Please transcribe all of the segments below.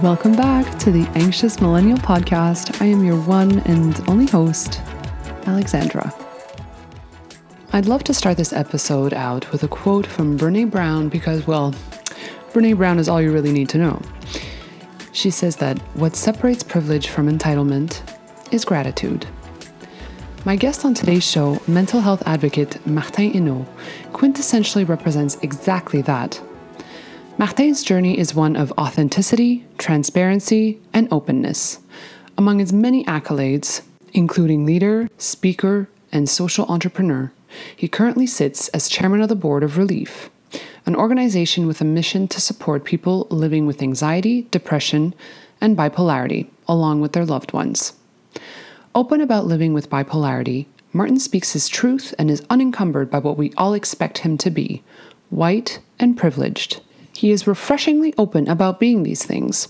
Welcome back to the Anxious Millennial Podcast. I am your one and only host, Alexandra. I'd love to start this episode out with a quote from Brene Brown because, well, Brene Brown is all you really need to know. She says that what separates privilege from entitlement is gratitude. My guest on today's show, mental health advocate Martin Enault, quintessentially represents exactly that Martin's journey is one of authenticity, transparency, and openness. Among his many accolades, including leader, speaker, and social entrepreneur, he currently sits as chairman of the board of Relief, an organization with a mission to support people living with anxiety, depression, and bipolarity, along with their loved ones. Open about living with bipolarity, Martin speaks his truth and is unencumbered by what we all expect him to be white and privileged he is refreshingly open about being these things.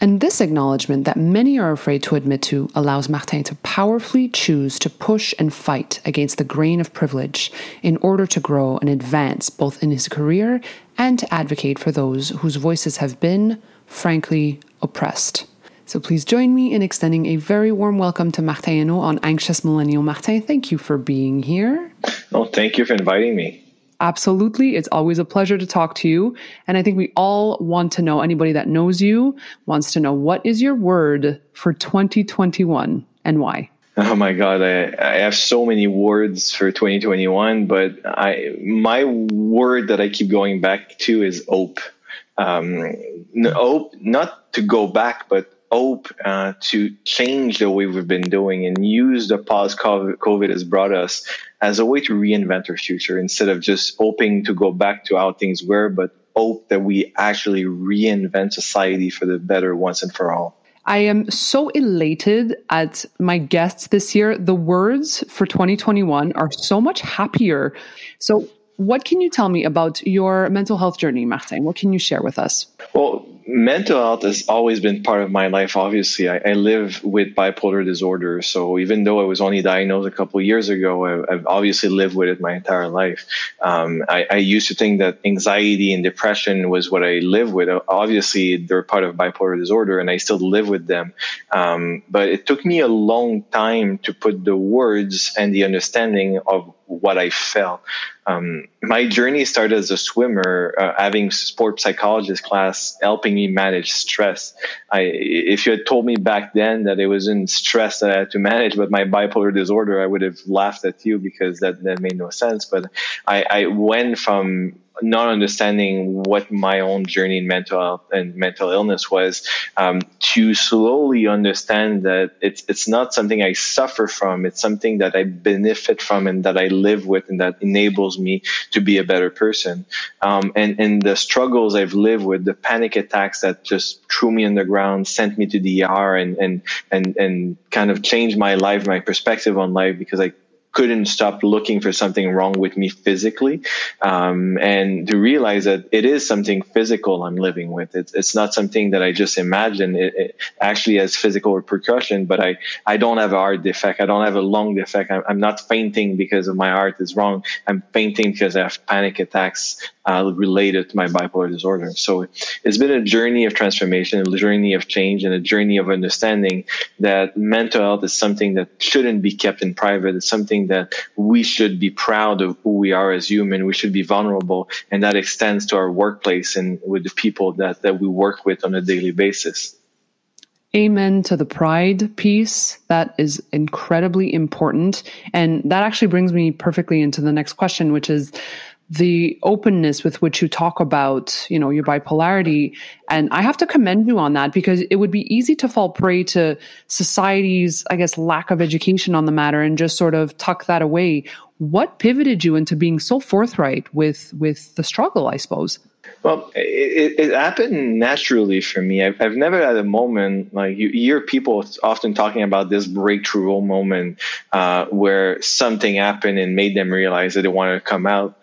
And this acknowledgement that many are afraid to admit to allows Martin to powerfully choose to push and fight against the grain of privilege in order to grow and advance both in his career and to advocate for those whose voices have been, frankly, oppressed. So please join me in extending a very warm welcome to Martin Enault on Anxious Millennial. Martin, thank you for being here. Oh, thank you for inviting me. Absolutely. It's always a pleasure to talk to you. And I think we all want to know, anybody that knows you wants to know what is your word for 2021 and why? Oh my God, I, I have so many words for 2021, but I my word that I keep going back to is hope. Um, hope, not to go back, but hope uh, to change the way we've been doing and use the pause COVID has brought us as a way to reinvent our future instead of just hoping to go back to how things were, but hope that we actually reinvent society for the better once and for all. I am so elated at my guests this year. The words for 2021 are so much happier. So, what can you tell me about your mental health journey, Martin? What can you share with us? Well, mental health has always been part of my life. Obviously, I, I, live with bipolar disorder, so even though I was only diagnosed a couple years ago, I, have obviously lived with it my entire life. Um, I, I, used to think that anxiety and depression was what I live with. Obviously, they're part of bipolar disorder, and I still live with them. Um, but it took me a long time to put the words and the understanding of what I felt. Um, my journey started as a swimmer, uh, having sport psychologist class helping me manage stress. I, if you had told me back then that it was in stress that I had to manage, but my bipolar disorder, I would have laughed at you because that, that made no sense. But I, I went from not understanding what my own journey in mental health and mental illness was um, to slowly understand that it's it's not something I suffer from. It's something that I benefit from and that I live with and that enables me to be a better person. Um, and and the struggles I've lived with, the panic attacks that just threw me on the ground, sent me to the ER, and and and and kind of changed my life, my perspective on life because I couldn't stop looking for something wrong with me physically um, and to realize that it is something physical i'm living with. It's, it's not something that i just imagine it, it actually has physical repercussion but i i don't have a heart defect. I don't have a lung defect. I'm, I'm not fainting because of my heart is wrong. I'm fainting because i have panic attacks uh, related to my bipolar disorder. So it's been a journey of transformation a journey of change and a journey of understanding that mental health is something that shouldn't be kept in private. It's something that we should be proud of who we are as human. We should be vulnerable, and that extends to our workplace and with the people that that we work with on a daily basis. Amen to the pride piece. That is incredibly important. And that actually brings me perfectly into the next question, which is the openness with which you talk about, you know, your bipolarity. And I have to commend you on that because it would be easy to fall prey to society's, I guess, lack of education on the matter and just sort of tuck that away. What pivoted you into being so forthright with with the struggle, I suppose? Well, it, it, happened naturally for me. I've, I've never had a moment like you hear people often talking about this breakthrough moment uh, where something happened and made them realize that they wanted to come out.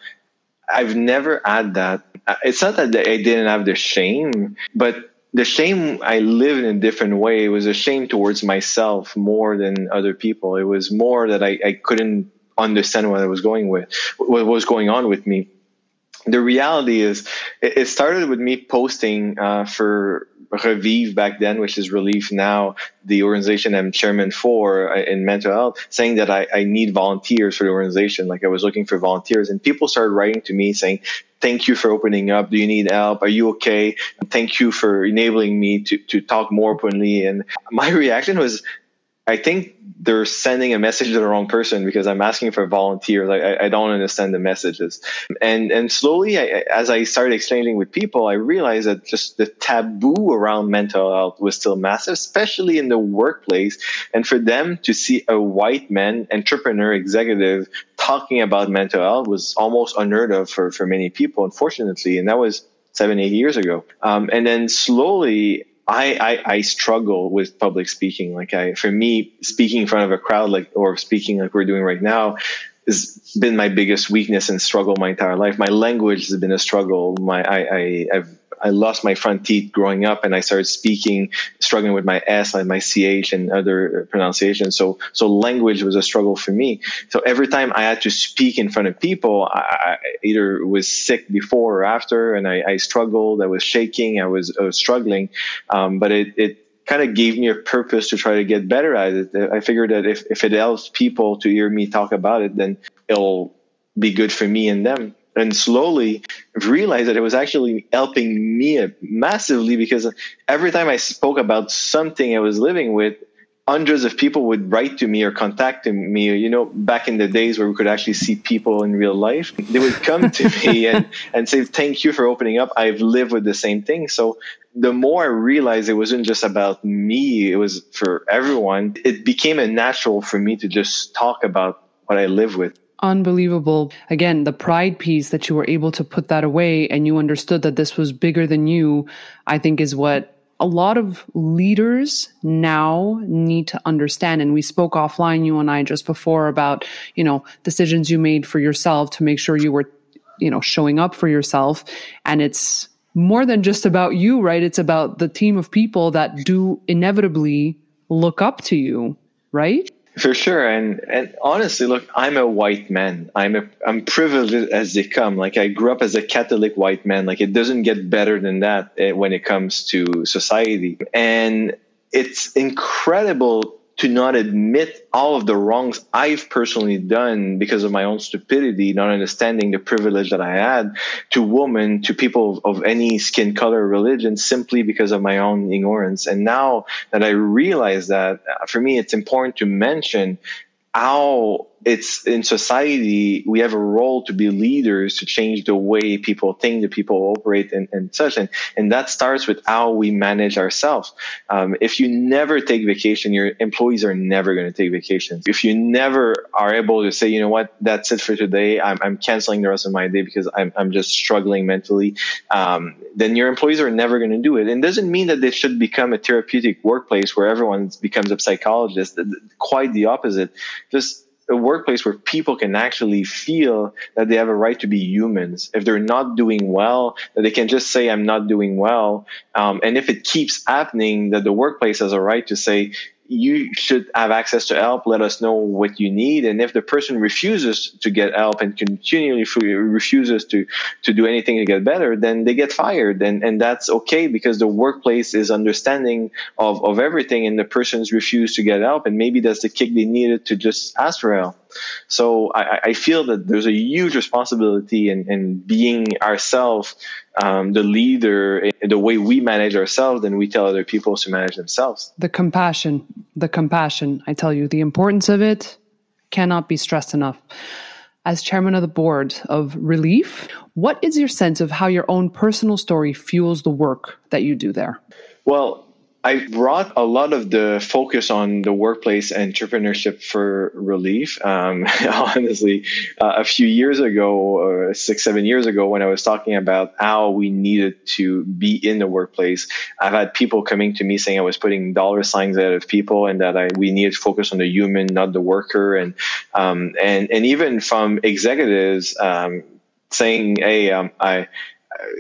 I've never had that. Uh, it's not that I didn't have the shame, but the shame I lived in a different way. It was a shame towards myself more than other people. It was more that I, I couldn't understand what I was going with, what was going on with me. The reality is, it, started with me posting uh, for Revivre back then, which is Relief now, the organization I'm chairman for uh, in mental health, saying that I, I need volunteers for the organization. Like I was looking for volunteers, and people started writing to me saying, thank you for opening up. Do you need help? Are you okay? Thank you for enabling me to, to talk more openly. And my reaction was, I think they're sending a message to the wrong person because I'm asking for volunteers. I, I don't understand the messages. And, and slowly, I, as I started exchanging with people, I realized that just the taboo around mental health was still massive, especially in the workplace. And for them to see a white man, entrepreneur, executive talking about mental health was almost unheard of for, for many people, unfortunately. And that was seven, eight years ago. Um, and then slowly, I, I, I struggle with public speaking. Like I, for me, speaking in front of a crowd, like or speaking like we're doing right now, has been my biggest weakness and struggle my entire life. My language has been a struggle. My I, I I've I lost my front teeth growing up, and I started speaking, struggling with my S, like my CH, and other pronunciations. So, so language was a struggle for me. So every time I had to speak in front of people, I, I either was sick before or after, and I, I, struggled. I was shaking. I was, I was struggling, um, but it, it kind of gave me a purpose to try to get better at it. I figured that if, if it helps people to hear me talk about it, then it'll be good for me and them and slowly realized that it was actually helping me massively because every time I spoke about something I was living with, hundreds of people would write to me or contact me. You know, back in the days where we could actually see people in real life, they would come to me and, and say, Thank you for opening up. I've lived with the same thing. So the more I realized it wasn't just about me, it was for everyone, it became a natural for me to just talk about what I live with unbelievable. Again, the pride piece that you were able to put that away and you understood that this was bigger than you, I think is what a lot of leaders now need to understand. And we spoke offline, you and I just before about, you know, decisions you made for yourself to make sure you were, you know, showing up for yourself. And it's more than just about you, right? It's about the team of people that do inevitably look up to you, right? For sure, and and honestly, look, I'm a white man. I'm a I'm privileged as they come. Like I grew up as a Catholic white man. Like it doesn't get better than that eh, when it comes to society, and it's incredible to not admit all of the wrongs I've personally done because of my own stupidity, not understanding the privilege that I had to women, to people of any skin color, religion, simply because of my own ignorance. And now that I realize that, uh, for me, it's important to mention how it's in society we have a role to be leaders to change the way people think the people operate and, and such. And, and that starts with how we manage ourselves. Um, if you never take vacation your employees are never going to take vacations. If you never are able to say you know what? That's it for today. I'm, I'm canceling the rest of my day because i'm, I'm just struggling mentally um, then your employees are never going to do it. And it doesn't mean that they should become a therapeutic workplace where everyone becomes a psychologist. Quite the opposite. Just a workplace where people can actually feel that they have a right to be humans. If they're not doing well, that they can just say, I'm not doing well. Um, and if it keeps happening, that the workplace has a right to say, you should have access to help. Let us know what you need. And if the person refuses to get help and continually refuses to, to do anything to get better, then they get fired. And, and that's okay because the workplace is understanding of, of everything and the person's refused to get help. And maybe that's the kick they needed to just ask for help. So I, I feel that there's a huge responsibility in, in being ourselves um, the leader, the way we manage ourselves, and we tell other people to manage themselves. The compassion, the compassion. I tell you, the importance of it cannot be stressed enough. As chairman of the board of Relief, what is your sense of how your own personal story fuels the work that you do there? Well, I brought a lot of the focus on the workplace entrepreneurship for relief. Um, honestly, uh, a few years ago, uh, six, seven years ago, when I was talking about how we needed to be in the workplace, I've had people coming to me saying I was putting dollar signs out of people and that I, we needed to focus on the human, not the worker. And, um, and, and even from executives, um, saying, Hey, um, I,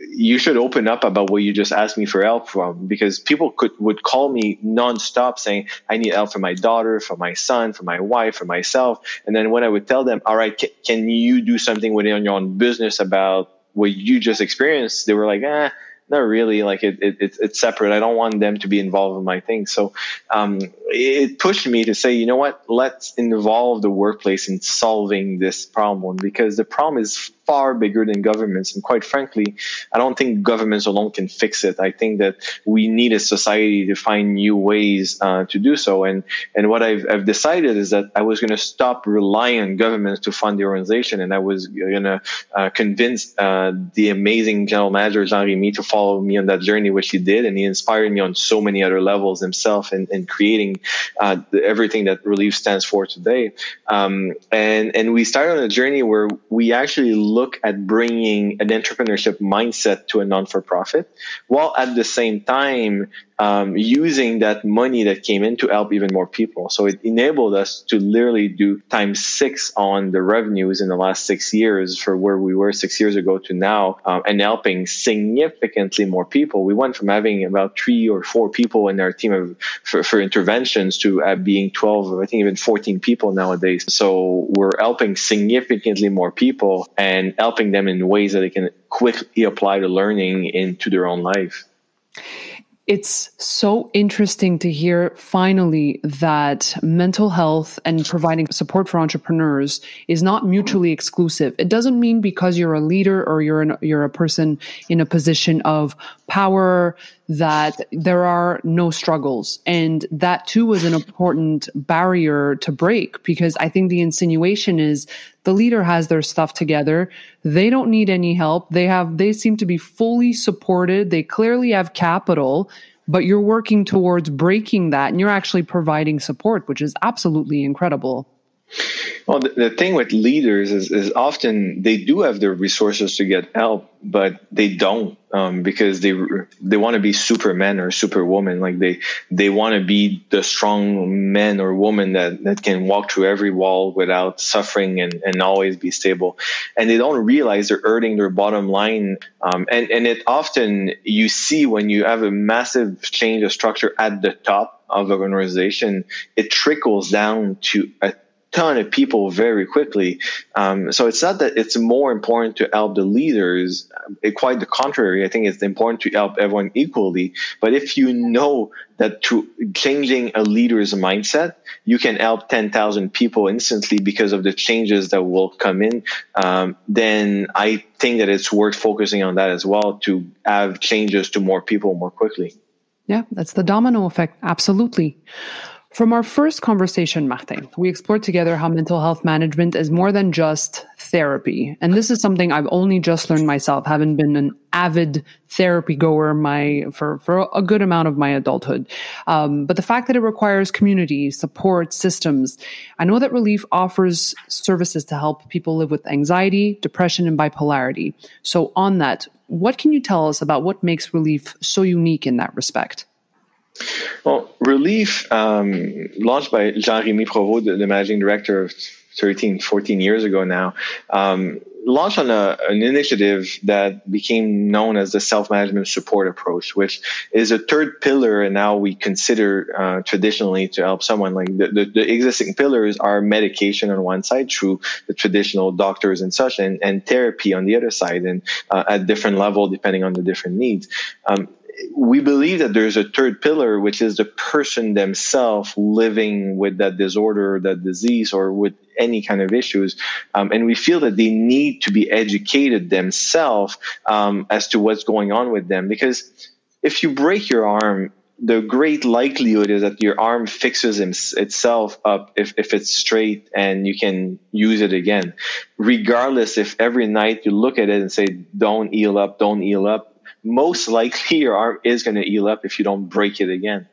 you should open up about what you just asked me for help from because people could would call me nonstop saying I need help for my daughter, for my son, for my wife, for myself, and then when I would tell them, all right, can, can you do something within your own business about what you just experienced, they were like, eh, not really like it, it, it, it's separate. I don't want them to be involved in my thing. So um, it pushed me to say, you know what, let's involve the workplace in solving this problem because the problem is far bigger than governments. And quite frankly, I don't think governments alone can fix it. I think that we need a society to find new ways uh, to do so. And and what I've, I've decided is that I was going to stop relying on governments to fund the organization, and I was going to uh, convince uh, the amazing general manager Jean Remy to follow me on that journey, which he did, and he inspired me on so many other levels himself in, in creating uh, the, everything that Relief stands for today. Um, and and we started on a journey where we actually look at bringing an entrepreneurship mindset to a non for profit, while at the same time um, using that money that came in to help even more people. So it enabled us to literally do times six on the revenues in the last six years for where we were six years ago to now, um, and helping significantly more people. We went from having about three or four people in our team of, for, for interventions to uh, being 12, I think even 14 people nowadays. So we're helping significantly more people and helping them in ways that they can quickly apply the learning into their own life it's so interesting to hear finally that mental health and providing support for entrepreneurs is not mutually exclusive. It doesn't mean because you're a leader or you're an, you're a person in a position of power that there are no struggles. And that too was an important barrier to break because I think the insinuation is the leader has their stuff together. They don't need any help. They have, they seem to be fully supported. They clearly have capital, but you're working towards breaking that and you're actually providing support, which is absolutely incredible. Well, the, the, thing with leaders is, is often they do have the resources to get help, but they don't um, because they they want to be superman or superwoman. Like they they want to be the strong man or woman that, that can walk through every wall without suffering and, and always be stable. And they don't realize they're earning their bottom line. Um, and, and it often you see when you have a massive change of structure at the top of an organization, it trickles down to a ton of people very quickly. Um, so it's not that it's more important to help the leaders. It, quite the contrary. I think it's important to help everyone equally. But if you know that through changing a leader's mindset, you can help 10,000 people instantly because of the changes that will come in, um, then I think that it's worth focusing on that as well to have changes to more people more quickly. Yeah, that's the domino effect. Absolutely. From our first conversation, Martin, we explored together how mental health management is more than just therapy. And this is something I've only just learned myself, having been an avid therapy goer my for, for a good amount of my adulthood. Um, but the fact that it requires community, support, systems. I know that Relief offers services to help people live with anxiety, depression, and bipolarity. So on that, what can you tell us about what makes Relief so unique in that respect? Well, Relief, um, launched by Jean-Remy Provost, the, the, managing director of 13, 14 years ago now, um, launched on a, an initiative that became known as the self-management support approach, which is a third pillar and now we consider uh, traditionally to help someone. Like the, the, the, existing pillars are medication on one side through the traditional doctors and such, and, and therapy on the other side, and uh, at different level depending on the different needs. Um, we believe that there's a third pillar, which is the person themselves living with that disorder, or that disease, or with any kind of issues. Um, and we feel that they need to be educated themselves um, as to what's going on with them. Because if you break your arm, the great likelihood is that your arm fixes itself up if, if it's straight and you can use it again. Regardless if every night you look at it and say, don't heal up, don't heal up, most likely your arm is going to heal up if you don't break it again.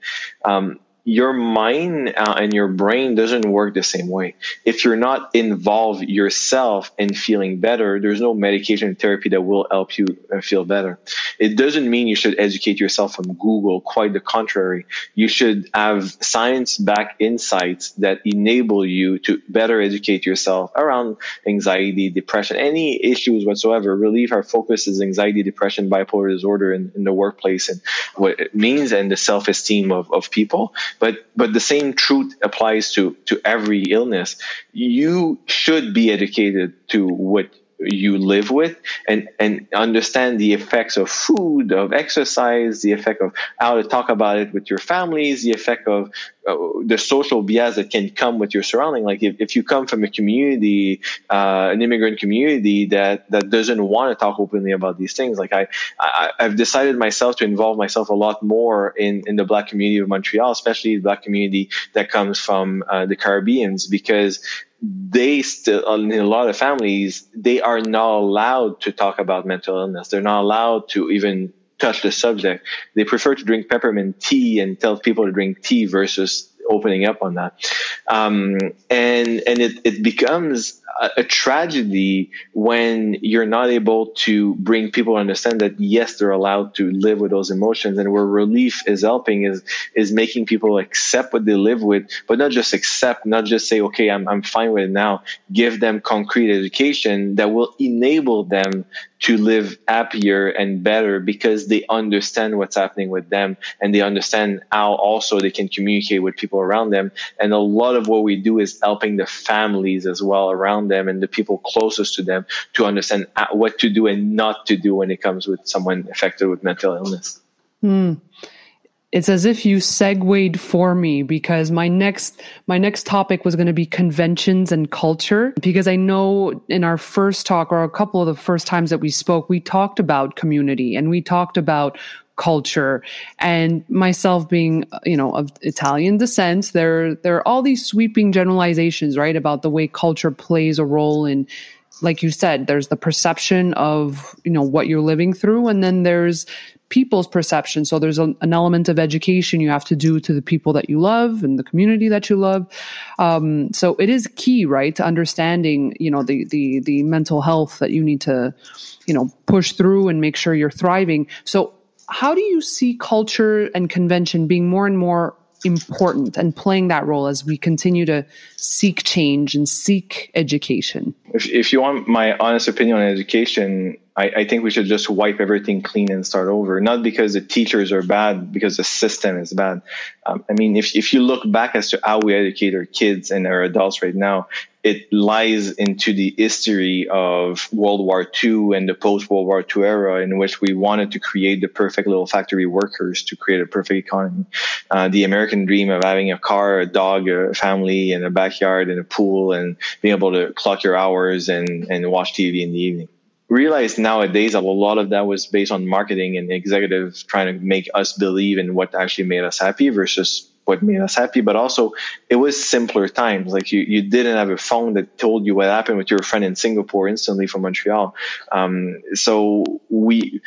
Um, your mind uh, and your brain doesn't work the same way. If you're not involved yourself in feeling better, there's no medication therapy that will help you uh, feel better. It doesn't mean you should educate yourself from Google. Quite the contrary. You should have science backed insights that enable you to better educate yourself around anxiety, depression, any issues whatsoever. Relief our focus is anxiety, depression, bipolar disorder in, in the workplace and what it means and the self esteem of, of people but but the same truth applies to to every illness. You should be educated to what you live with and and understand the effects of food of exercise the effect of how to talk about it with your families the effect of uh, the social bias that can come with your surrounding. Like if, if you come from a community uh, an immigrant community that that doesn't want to talk openly about these things like I, I i've decided myself to involve myself a lot more in in the black community of montreal especially the black community that comes from uh, the caribbeans because they still in a lot of families they are not allowed to talk about mental illness. They're not allowed to even touch the subject. They prefer to drink peppermint tea and tell people to drink tea versus opening up on that. Um, and and it, it becomes a, a, tragedy when you're not able to bring people to understand that yes they're allowed to live with those emotions. And where relief is helping is is making people accept what they live with but not just accept not just say okay I'm, I'm fine with it now. Give them concrete education that will enable them to live happier and better because they understand what's happening with them and they understand how also they can communicate with people around them. And a lot of what we do is helping the families as well around them and the people closest to them to understand what to do and not to do when it comes with someone affected with mental illness. Mm it's as if you segued for me because my next my next topic was going to be conventions and culture. Because I know in our first talk or a couple of the first times that we spoke we talked about community and we talked about culture. And myself being you know of Italian descent there there are all these sweeping generalizations right about the way culture plays a role in like you said there's the perception of you know what you're living through. And then there's people's perception. So there's a, an element of education you have to do to the people that you love and the community that you love. Um, so it is key, right, to understanding, you know, the the the mental health that you need to, you know, push through and make sure you're thriving. So how do you see culture and convention being more and more important and playing that role as we continue to seek change and seek education? If, if you want my honest opinion on education, I, I, think we should just wipe everything clean and start over. Not because the teachers are bad, because the system is bad. Um, I mean, if, if you look back as to how we educate our kids and our adults right now, it lies into the history of World War II and the post World War II era in which we wanted to create the perfect little factory workers to create a perfect economy. Uh, the American dream of having a car, a dog, a family, and a backyard and a pool and being able to clock your hours and, and watch TV in the evening realized nowadays that a lot of that was based on marketing and executives trying to make us believe in what actually made us happy versus what made us happy. But also it was simpler times. Like you, you didn't have a phone that told you what happened with your friend in singapore instantly from montreal. Um, so we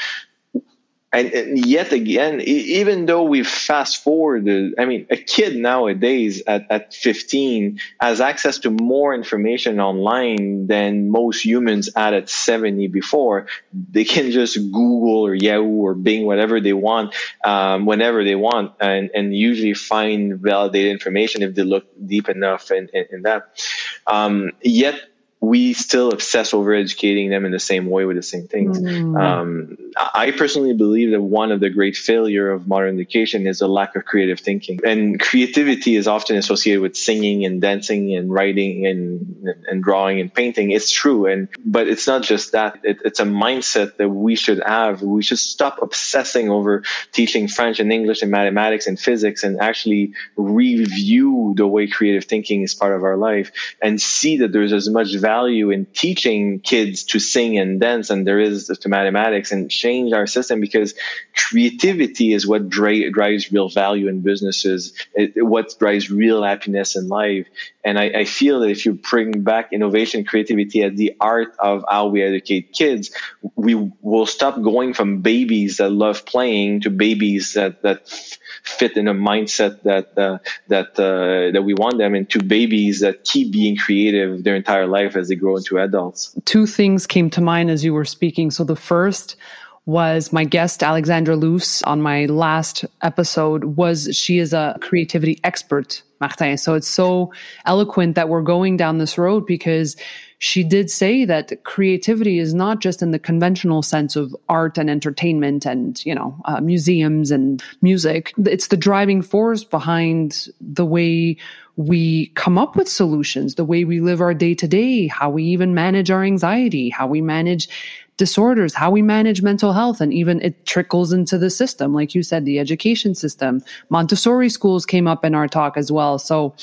and, and, yet again, even though we fast forwarded, I mean, a kid nowadays at, at 15 has access to more information online than most humans had at 70 before. They can just Google or Yahoo or Bing, whatever they want, um, whenever they want, and, and usually find validated information if they look deep enough in, in, in that. Um, yet we still obsess over educating them in the same way with the same things. Mm. Um, I personally believe that one of the great failure of modern education is a lack of creative thinking. And creativity is often associated with singing and dancing and writing and and drawing and painting. It's true, and but it's not just that. It, it's a mindset that we should have. We should stop obsessing over teaching French and English and mathematics and physics and actually review the way creative thinking is part of our life and see that there's as much value value in teaching kids to sing and dance and there is to mathematics and change our system because creativity is what dri- drives real value in businesses, it, what drives real happiness in life. And I, I, feel that if you bring back innovation, creativity at the art of how we educate kids, we will stop going from babies that love playing to babies that, that fit in a mindset that, uh, that, uh, that we want them into babies that keep being creative their entire life as they grow into adults. Two things came to mind as you were speaking. So the first was my guest Alexandra Luce on my last episode was she is a creativity expert Martin so it's so eloquent that we're going down this road because she did say that creativity is not just in the conventional sense of art and entertainment and, you know, uh, museums and music. It's the driving force behind the way we come up with solutions, the way we live our day to day, how we even manage our anxiety, how we manage disorders, how we manage mental health, and even it trickles into the system. Like you said, the education system. Montessori schools came up in our talk as well. So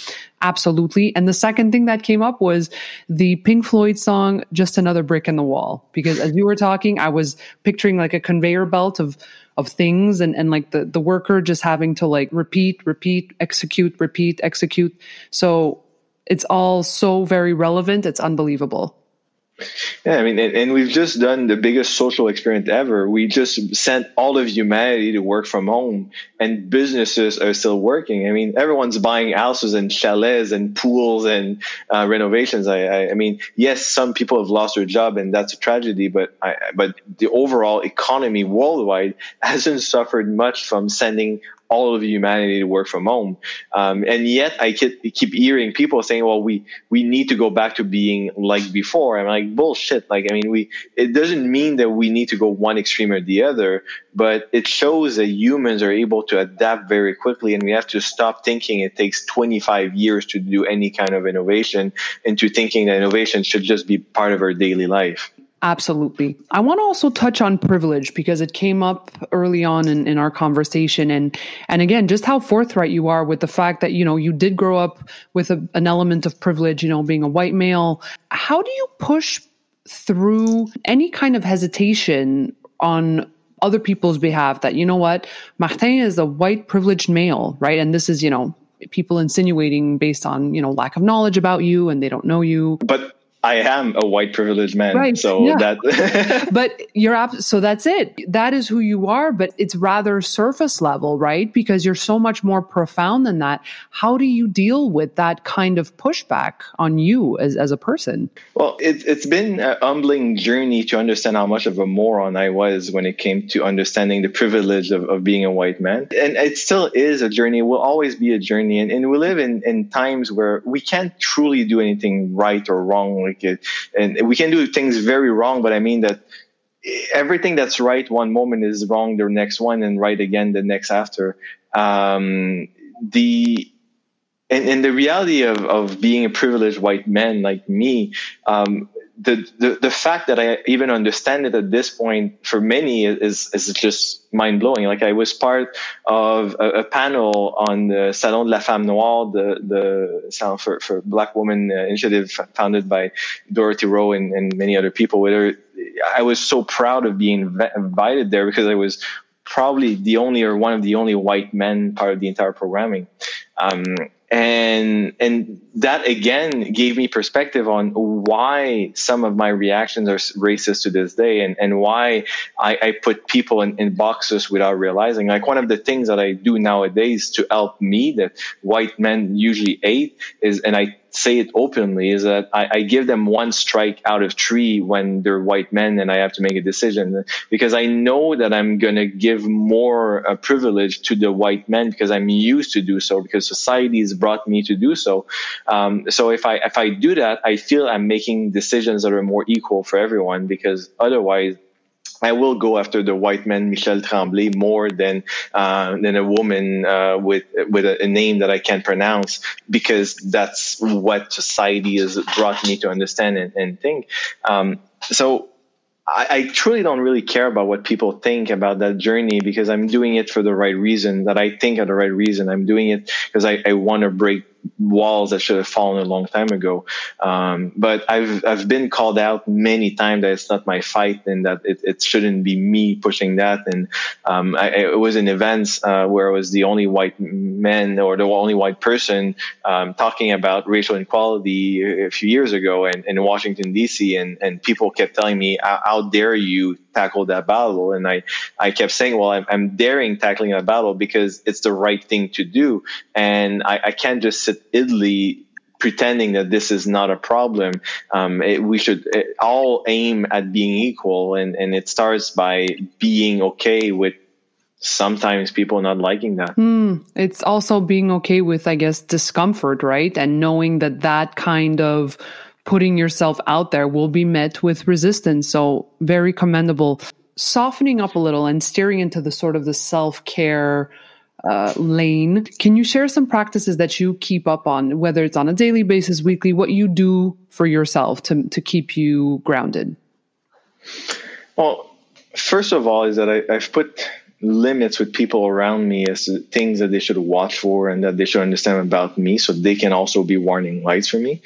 absolutely. And the second thing that came up was the Pink Floyd song, Just Another Brick in the Wall. Because as you were talking, I was picturing like a conveyor belt of of things and, and like the, the worker just having to like repeat, repeat, execute, repeat, execute. So it's all so very relevant. It's unbelievable. Yeah, I mean, and, we've just done the biggest social experiment ever. We just sent all of humanity to work from home, and businesses are still working. I mean, everyone's buying houses and chalets and pools and uh, renovations. I, I, I, mean, yes, some people have lost their job, and that's a tragedy. But I, but the overall economy worldwide hasn't suffered much from sending all of humanity to work from home. Um, and yet I keep, keep hearing people saying, well, we, we need to go back to being like before. I'm like, bullshit. Like, I mean, we, it doesn't mean that we need to go one extreme or the other, but it shows that humans are able to adapt very quickly and we have to stop thinking it takes 25 years to do any kind of innovation into thinking that innovation should just be part of our daily life. Absolutely. I want to also touch on privilege because it came up early on in, in our conversation and and again just how forthright you are with the fact that you know you did grow up with a, an element of privilege, you know, being a white male. How do you push through any kind of hesitation on other people's behalf that you know what Martin is a white privileged male, right? And this is, you know, people insinuating based on, you know, lack of knowledge about you and they don't know you. But I am a white privileged man. Right. So yeah. that But you're so that's it. That is who you are, but it's rather surface level, right? Because you're so much more profound than that. How do you deal with that kind of pushback on you as, as a person? Well, it, it's been a humbling journey to understand how much of a moron I was when it came to understanding the privilege of, of being a white man. And it still is a journey. It will always be a journey. And, and we live in, in times where we can't truly do anything right or wrong. Like it, and we can do things very wrong, but I mean that everything that's right one moment is wrong the next one and right again the next after. Um, the and, and the reality of, of being a privileged white man like me, um, the, the, the fact that I even understand it at this point for many is, is just mind blowing. Like I was part of a, a, panel on the Salon de la Femme Noire, the, the Salon for, for Black Women uh, initiative founded by Dorothy Rhau and, and many other people. Where I was so proud of being invited there because I was probably the only or one of the only white men part of the entire programming. Um, and and that again gave me perspective on why some of my reactions are racist to this day and and why I, I put people in, in boxes without realizing. Like one of the things that I do nowadays to help me that white men usually hate is and I say it openly is that I, I, give them one strike out of three when they're white men and I have to make a decision because I know that I'm going to give more uh, privilege to the white men because I'm used to do so because society has brought me to do so. Um, so if I, if I do that, I feel I'm making decisions that are more equal for everyone because otherwise I will go after the white man Michel Tremblay more than uh, than a woman uh, with with a, a, name that I can't pronounce because that's what society has brought me to understand and, and think. Um, so I, I, truly don't really care about what people think about that journey because I'm doing it for the right reason. That I think are the right reason. I'm doing it because I, I want to break walls that should have fallen a long time ago. Um, but I've I've been called out many times that it's not my fight and that it, it shouldn't be me pushing that. And um, I, it was in events uh, where I was the only white man or the only white person um, talking about racial inequality a few years ago in, in Washington D.C. and and people kept telling me, "How dare you tackle that battle?" And I I kept saying, "Well, I'm, I'm daring tackling that battle because it's the right thing to do, and I, I can't just sit idly pretending that this is not a problem. Um, it, we should it, all aim at being equal, and, and it starts by being okay with sometimes people not liking that. Mm, it's also being okay with, I guess, discomfort, right? And knowing that that kind of putting yourself out there will be met with resistance. So very commendable. Softening up a little and steering into the sort of the self care uh, lane. Can you share some practices that you keep up on, whether it's on a daily basis, weekly, what you do for yourself to, to keep you grounded? Well, first of all, is that I, I've put limits with people around me as things that they should watch for and that they should understand about me so they can also be warning lights for me.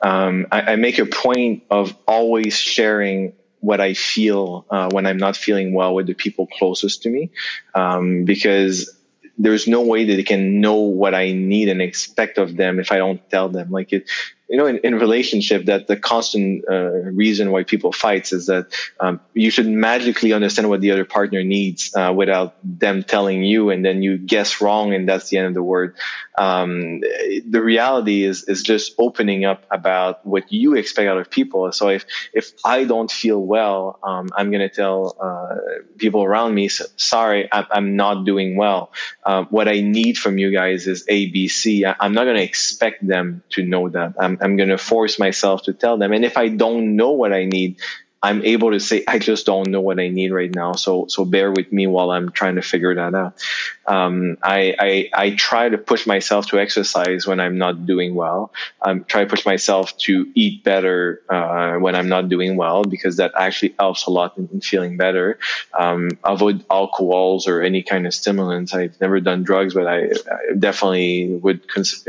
Um, I, I, make a point of always sharing what I feel uh, when I'm not feeling well with the people closest to me um, because there's no way that they can know what I need and expect of them if I don't tell them. Like it, you know, in, in relationship, that the constant uh, reason why people fight is that um, you should magically understand what the other partner needs uh, without them telling you, and then you guess wrong, and that's the end of the word. Um, the reality is is just opening up about what you expect out of people. So if if I don't feel well, um, I'm going to tell uh, people around me, sorry, I'm not doing well. Uh, what I need from you guys is A, B, C. I'm not going to expect them to know that. I'm, I'm going to force myself to tell them. And if I don't know what I need, I'm able to say, I just don't know what I need right now. So, so bear with me while I'm trying to figure that out. Um, I, I, I, try to push myself to exercise when I'm not doing well. I try to push myself to eat better uh, when I'm not doing well because that actually helps a lot in, in feeling better. Um, avoid alcohols or any kind of stimulants. I've never done drugs, but I, I definitely would cons-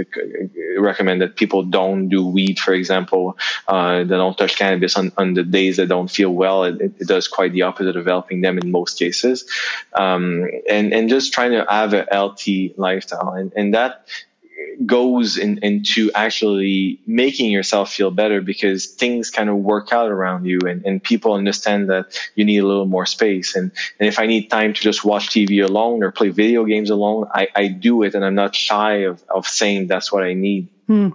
recommend that people don't do weed, for example. Uh, they don't touch cannabis on, on the days they don't feel well. It, it, does quite the opposite of helping them in most cases. Um, and, and just trying to have a healthy lifestyle, and, and that goes in, into actually making yourself feel better because things kind of work out around you and, and people understand that you need a little more space. And, and if I need time to just watch TV alone or play video games alone, I, I do it and I'm not shy of, of saying that's what I need. Hmm.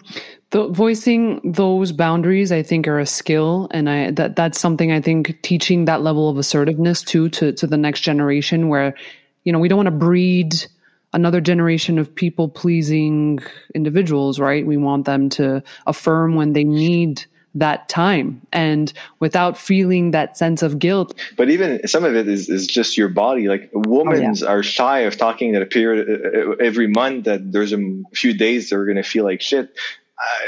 The, voicing those boundaries, I think, are a skill, and I that that's something I think teaching that level of assertiveness too to to the next generation, where you know, we don't want to breed another generation of people pleasing individuals, right? We want them to affirm when they need that time and without feeling that sense of guilt. But even some of it is, is just your body. Like women oh, yeah. are shy of talking that a period every month that there's a few days they're going to feel like shit.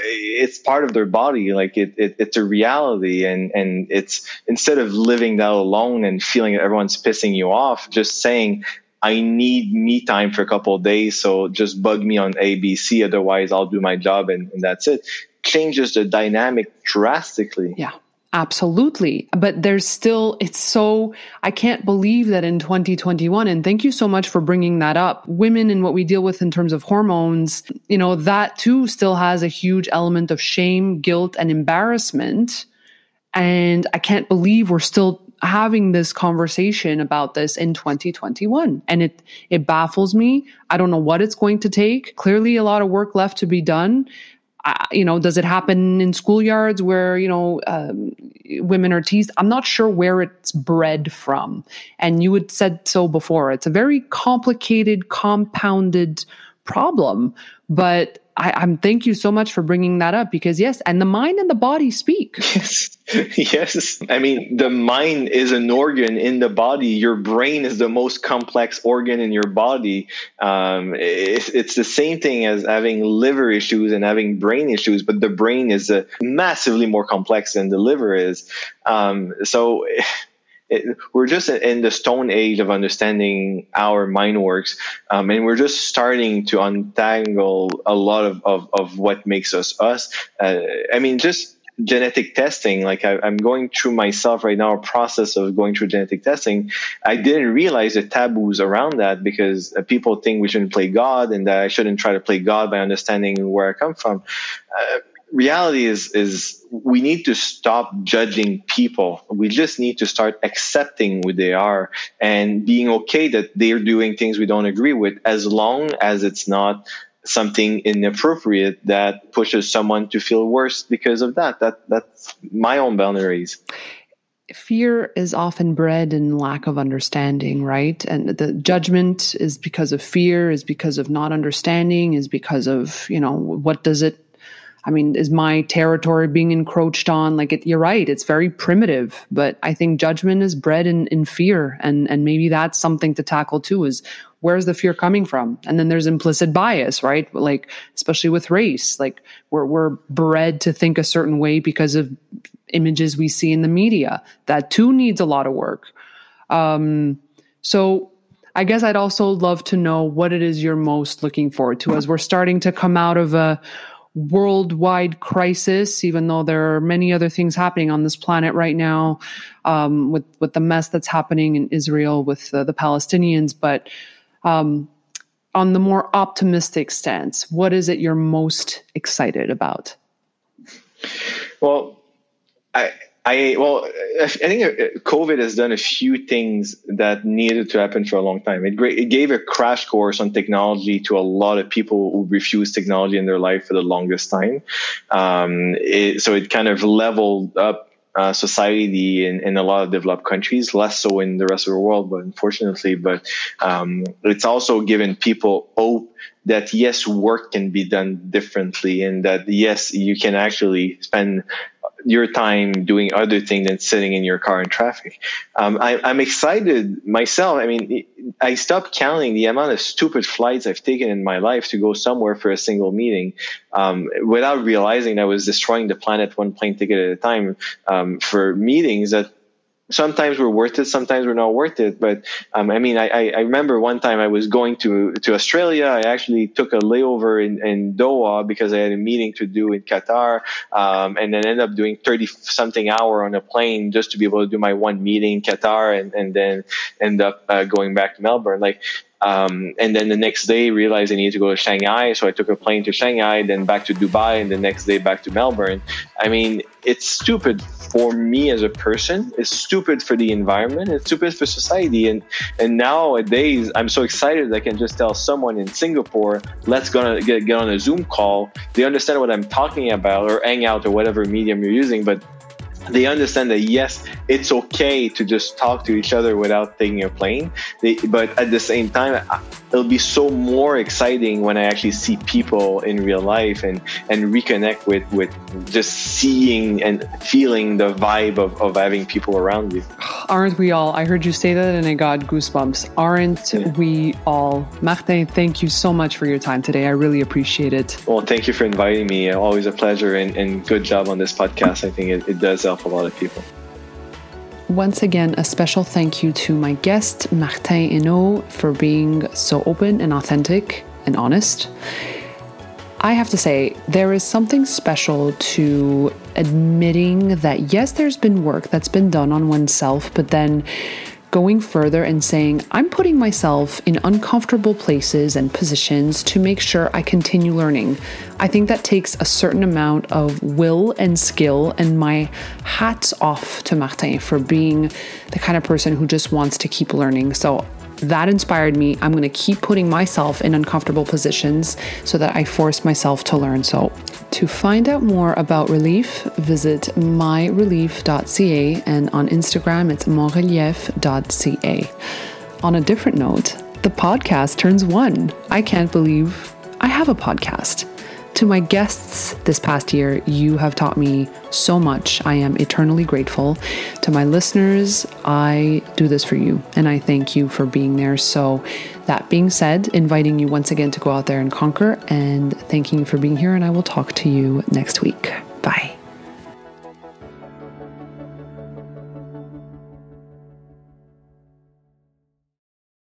It's part of their body like it, it, it's a reality and and it's instead of living that alone and feeling that everyone's pissing you off just saying I need me time for a couple of days. So just bug me on ABC. Otherwise, I'll do my job and, and that's it. Changes the dynamic drastically. Yeah. Absolutely. But there's still, it's so, I can't believe that in 2021, and thank you so much for bringing that up. Women and what we deal with in terms of hormones, you know, that too still has a huge element of shame, guilt, and embarrassment. And I can't believe we're still having this conversation about this in 2021 and it it baffles me i don't know what it's going to take clearly a lot of work left to be done you know does it happen in schoolyards where you know um, women are teased? I'm not sure where it's bred from. And you had said so before it's a very complicated compounded problem. But I, am thank you so much for bringing that up because yes, and the mind and the body speak. Yes, yes. I mean, the mind is an organ in the body. Your brain is the most complex organ in your body. Um, it's, it's the same thing as having liver issues and having brain issues, but the brain is uh, massively more complex than the liver is. Um, so it, we're just in the stone age of understanding our mind works, um, and we're just starting to untangle a lot of, of, of what makes us us. Uh, I mean, just genetic testing like I, am going through myself right now a process of going through genetic testing i didn't realize the taboos around that because uh, people think we shouldn't play god and that i shouldn't try to play god by understanding where i come from uh, reality is is we need to stop judging people. We just need to start accepting who they are and being okay that they're doing things we don't agree with as long as it's not something inappropriate that pushes someone to feel worse because of that. That that's my own boundaries. Fear is often bred in lack of understanding, right? And the judgment is because of fear, is because of not understanding, is because of, you know, what does it I mean, is my territory being encroached on? Like, it, you're right, it's very primitive, but I think judgment is bred in, in fear. And, and maybe that's something to tackle too is where's the fear coming from? And then there's implicit bias, right? Like, especially with race, like we're, we're bred to think a certain way because of images we see in the media. That too needs a lot of work. Um, so I guess I'd also love to know what it is you're most looking forward to as we're starting to come out of a worldwide crisis, even though there are many other things happening on this planet right now, um, with with the mess that's happening in Israel with the Palestinians. But um, on the more optimistic stance, what is it you're most excited about? Well, I I well, I think uh, COVID has done a few things that needed to happen for a long time. It, it gave a crash course on technology to a lot of people who refused technology in their life for the longest time. Um, it, so it kind of leveled up uh, society in, in a lot of developed countries, less so in the rest of the world, but unfortunately, but um, it's also given people hope that yes, work can be done differently and that yes, you can actually spend your time doing other things than sitting in your car in traffic. Um, I, am excited myself. I mean, I stopped counting the amount of stupid flights I've taken in my life to go somewhere for a single meeting um, without realizing I was destroying the planet one plane ticket at a time um, for meetings that sometimes we're worth it, sometimes we're not worth it. But um, I mean, I, I, remember one time I was going to to Australia. I actually took a layover in, in Doha because I had a meeting to do in Qatar, um, and then ended up doing thirty something hour on a plane just to be able to do my one meeting in Qatar, and, and then end up uh, going back to Melbourne. Like um, and then the next day realized I needed to go to Shanghai. So I took a plane to Shanghai, then back to Dubai, and the next day back to Melbourne. I mean, it's stupid for me as a person. It's stupid for the environment. It's stupid for society. And and nowadays, I'm so excited that I can just tell someone in Singapore, let's go get, get on a Zoom call. They understand what I'm talking about or Hangout or whatever medium you're using, but they understand that yes, it's okay to just talk to each other without taking a plane. They, but at the same time, it'll be so more exciting when I actually see people in real life and and reconnect with with just seeing and feeling the vibe of, of having people around you. Aren't we all? I heard you say that and I got goosebumps. Aren't yeah. we all? Martin, thank you so much for your time today. I really appreciate it. Well, thank you for inviting me. Always a pleasure and, and good job on this podcast. I think it, it does help a lot of people. Once again, a special thank you to my guest, Martin Enault, for being so open and authentic and honest. I have to say, there is something special to admitting that, yes, there's been work that's been done on oneself, but then going further and saying, I'm putting myself in uncomfortable places and positions to make sure I continue learning. I think that takes a certain amount of will and skill, and my hats off to Martin for being the kind of person who just wants to keep learning. So that inspired me. I'm going to keep putting myself in uncomfortable positions so that I force myself to learn. So, to find out more about Relief, visit myrelief.ca and on Instagram it's monrelief.ca. On a different note, the podcast turns one. I can't believe I have a podcast. To my guests this past year, you have taught me so much. I am eternally grateful. To my listeners, I do this for you and I thank you for being there. So, that being said, inviting you once again to go out there and conquer and thanking you for being here. And I will talk to you next week. Bye.